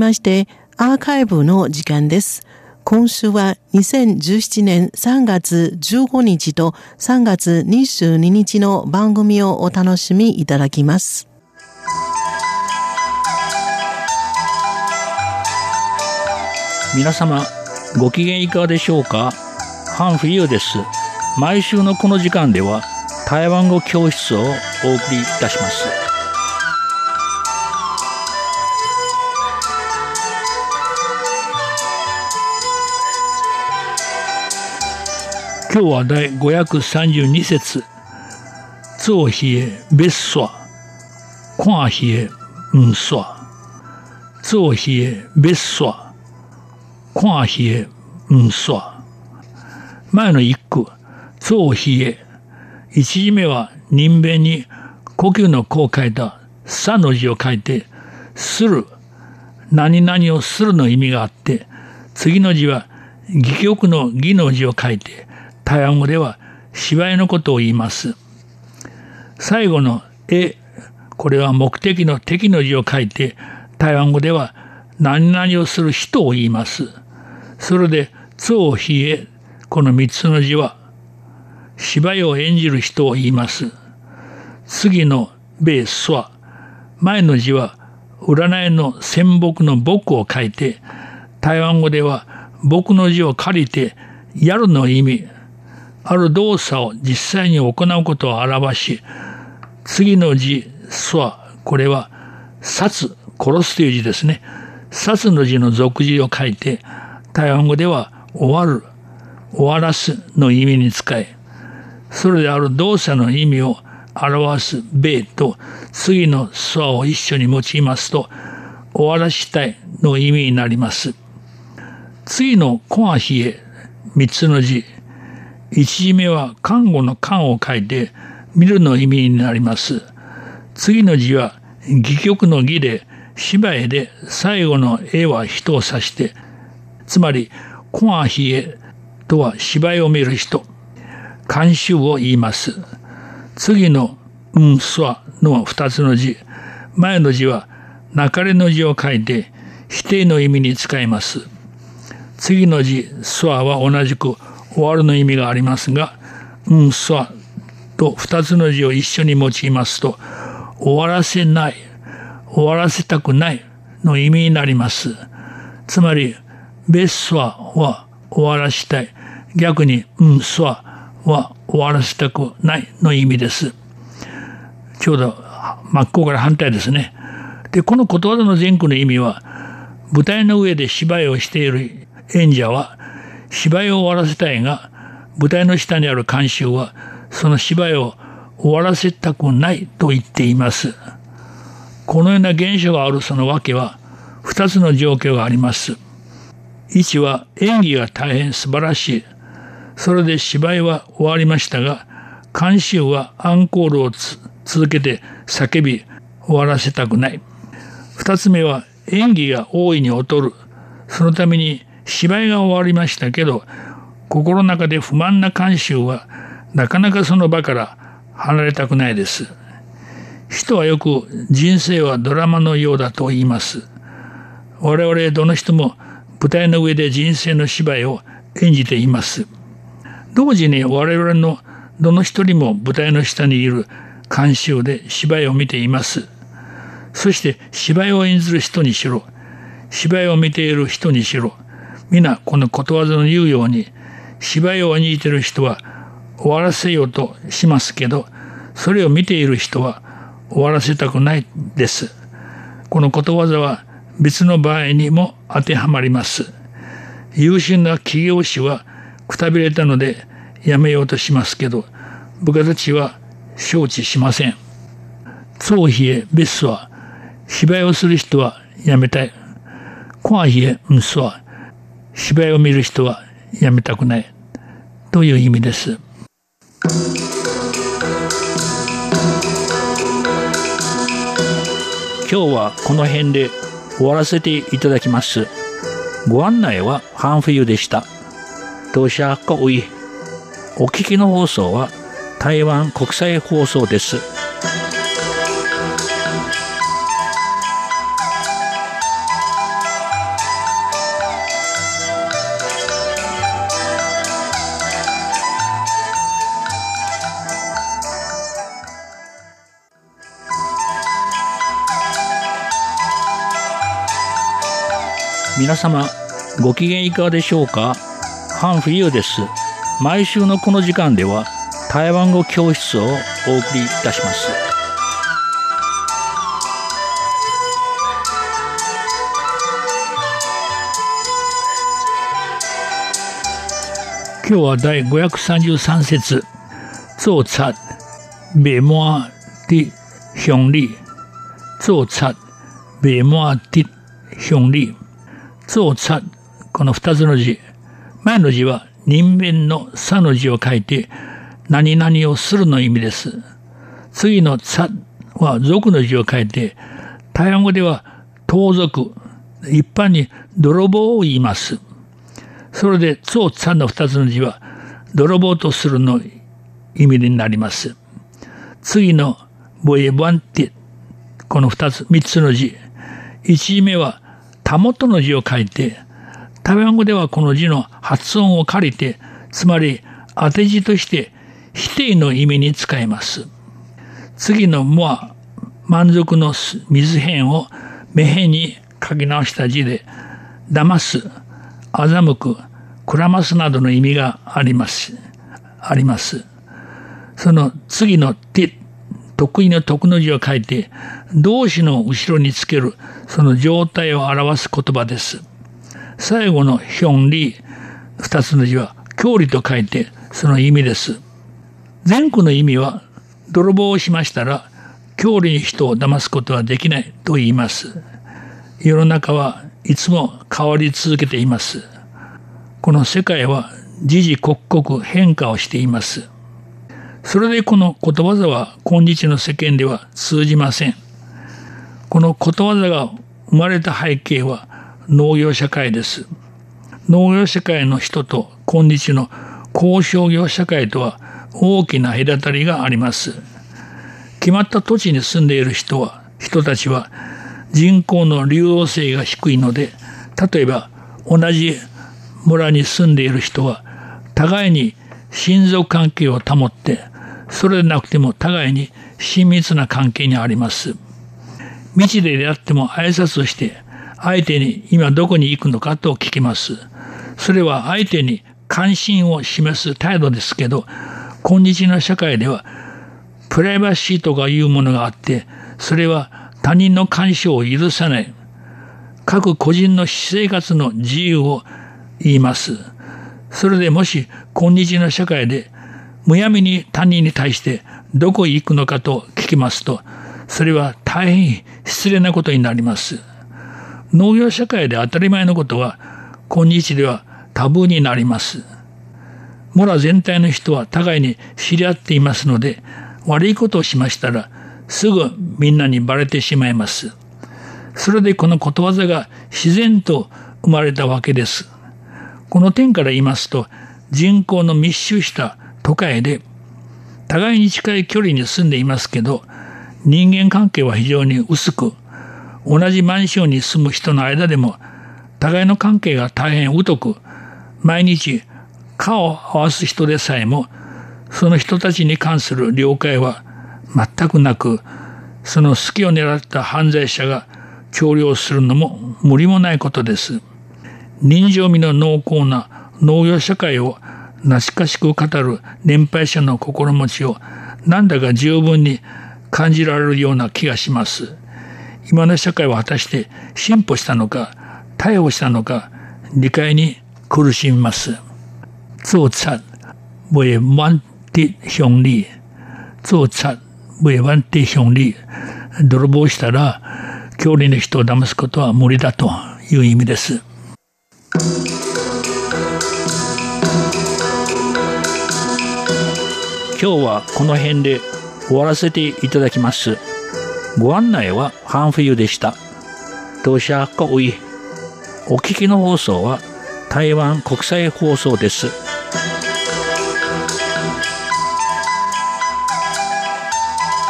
ましてアーカイブの時間です。今週は2017年3月15日と3月22日の番組をお楽しみいただきます。皆様ご機嫌いかがでしょうか？ハンフユーです。毎週のこの時間では台湾語教室をお送りいたします。今日は第532節造比へ別所看比へうん所造比へ別所看比へうん所前の一句造比へ一字目は人弁に呼吸のこう書いたさの字を書いてする。何々をするの意味があって次の字は戯曲の義の字を書いて台湾語では芝居のことを言います。最後の絵、これは目的の敵の字を書いて、台湾語では何々をする人を言います。それで、造比へ、この三つの字は、芝居を演じる人を言います。次のベースは、前の字は、占いの仙木の木を書いて、台湾語では木の字を借りて、やるの意味、ある動作を実際に行うことを表し、次の字、すは、これは、殺、殺すという字ですね。殺の字の俗字を書いて、台湾語では、終わる、終わらすの意味に使え、それである動作の意味を表す米と、次のすを一緒に用いますと、終わらしたいの意味になります。次のコアヒエ、三つの字、一字目は看護の看を書いて見るの意味になります。次の字は戯曲の義で芝居で最後の絵は人を指して、つまり、コアヒエとは芝居を見る人、監修を言います。次のうんすわの二つの字、前の字はなかれの字を書いて否定の意味に使います。次の字、すわは同じく終わるの意味がありますが、うんさと二つの字を一緒に用いますと、終わらせない、終わらせたくないの意味になります。つまり、ベッソは終わらしたい。逆に、うんそは終わらせたくないの意味です。ちょうど真っ向から反対ですね。で、このことわざの前句の意味は、舞台の上で芝居をしている演者は、芝居を終わらせたいが、舞台の下にある監修は、その芝居を終わらせたくないと言っています。このような現象があるその訳は、二つの状況があります。一は演技が大変素晴らしい。それで芝居は終わりましたが、監修はアンコールを続けて叫び終わらせたくない。二つ目は演技が大いに劣る。そのために芝居が終わりましたけど、心の中で不満な慣習は、なかなかその場から離れたくないです。人はよく人生はドラマのようだと言います。我々どの人も舞台の上で人生の芝居を演じています。同時に我々のどの一人も舞台の下にいる監修で芝居を見ています。そして芝居を演ずる人にしろ、芝居を見ている人にしろ、皆このことわざの言うように芝居を演じている人は終わらせようとしますけどそれを見ている人は終わらせたくないです。このことわざは別の場合にも当てはまります。優秀な企業士はくたびれたので辞めようとしますけど部下たちは承知しません。総比へ別スは芝居をする人は辞めたい。コアヒエンスは芝居を見る人はやめたくないという意味です。今日はこの辺で終わらせていただきます。ご案内はハンフユでした。当社各位お聞きの放送は台湾国際放送です。皆様ご機嫌いかがでしょうか？ハンフユーです。毎週のこの時間では台湾語教室をお送りいたします。今日は第533節做贼未满的兄弟做贼未満的兄弟做賊この二つの字前の字は人間の差の字を書いて何々をするの意味です。次の差は族の字を書いて台湾語では盗賊一般に泥棒を言います。それで、つさの二つの字は、泥棒とするの意味になります。次の、ボエバンテ、この二つ、三つの字。一字目は、たもとの字を書いて、台湾語ではこの字の発音を借りて、つまり当て字として否定の意味に使います。次のもは満足の水辺を目辺に書き直した字で、騙す、欺く、くらますなどの意味があります。あります。その次の手、得意の徳の字を書いて、動詞の後ろにつける、その状態を表す言葉です。最後のヒョンリ、二つの字は、教理と書いて、その意味です。前句の意味は、泥棒をしましたら、教理に人を騙すことはできないと言います。世の中はいつも変わり続けています。この世界は時々刻々変化をしています。それでこのことわざは今日の世間では通じません。このことわざが生まれた背景は農業社会です。農業社会の人と今日の交渉業社会とは大きな隔たりがあります。決まった土地に住んでいる人は、人たちは人口の流動性が低いので、例えば同じ村に住んでいる人は互いに親族関係を保って、それでなくても互いに親密な関係にあります。道で出会っても挨拶をして、相手に今どこに行くのかと聞きます。それは相手に関心を示す態度ですけど、今日の社会では、プライバシーとかいうものがあって、それは他人の干渉を許さない。各個人の私生活の自由を言います。それでもし今日の社会でむやみに他人に対してどこへ行くのかと聞きますと、それは大変失礼なことになります。農業社会で当たり前のことは、今日ではタブーになります。村全体の人は互いに知り合っていますので、悪いことをしましたら、すぐみんなにバレてしまいます。それでこのことわざが自然と生まれたわけです。この点から言いますと、人口の密集した都会で、互いに近い距離に住んでいますけど、人間関係は非常に薄く、同じマンションに住む人の間でも、互いの関係が大変疎く、毎日顔を合わす人でさえも、その人たちに関する了解は全くなく、その隙を狙った犯罪者が協力するのも無理もないことです。人情味の濃厚な農業社会を懐かしく語る年配者の心持ちをなんだか十分に感じられるような気がします。今の社会は果たして進歩したのか、逮捕したのか、理解に苦しみます。做贼未完的兄弟。做賊未完的兄弟。泥棒したら、距離の人を騙すことは無理だという意味です。今日はこの辺で終わらせていただきます。ご案内はハンフユでした。当社各位、お聞きの放送は台湾国際放送です。